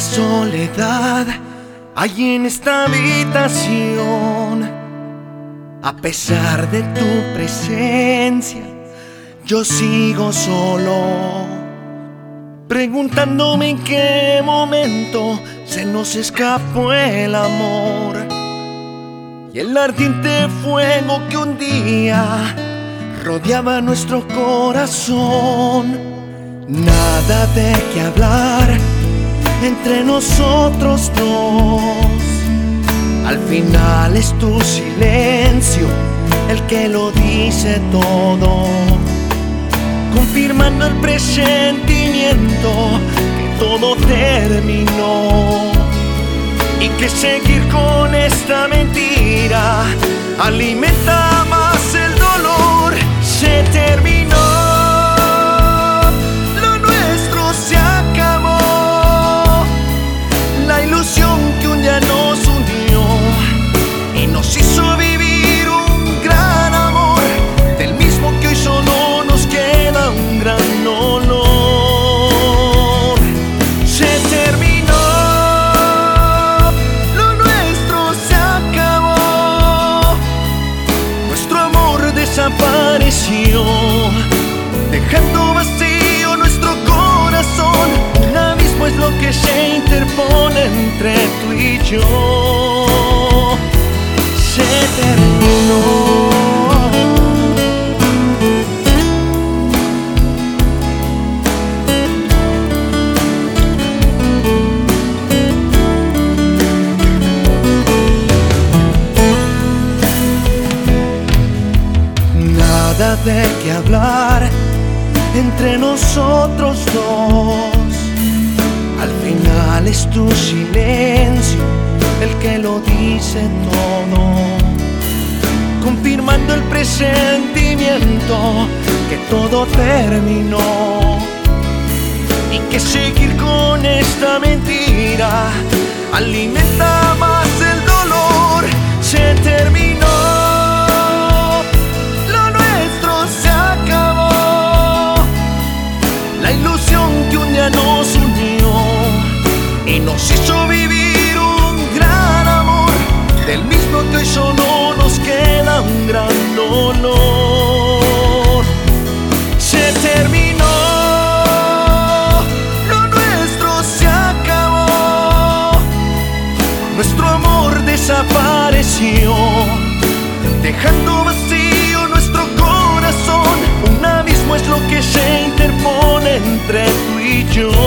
Soledad hay en esta habitación. A pesar de tu presencia, yo sigo solo. Preguntándome en qué momento se nos escapó el amor. Y el ardiente fuego que un día rodeaba nuestro corazón. Nada de qué hablar entre nosotros dos. Al final es tu silencio el que lo dice todo, confirmando el presentimiento que todo terminó y que seguir con esta mentira alimenta dejando vacío nuestro corazón. Un abismo es lo que se interpone entre tú y yo. Se terminó. De qué hablar entre nosotros dos. Al final es tu silencio el que lo dice todo, confirmando el presentimiento que todo terminó y que seguir con esta mentira alimenta y nos hizo vivir un gran amor, del mismo que hoy solo nos queda un gran dolor. Se terminó. lo nuestro se acabó Nuestro amor desapareció, dejando vacío nuestro corazón. Un abismo es lo que se interpone entre tú y yo.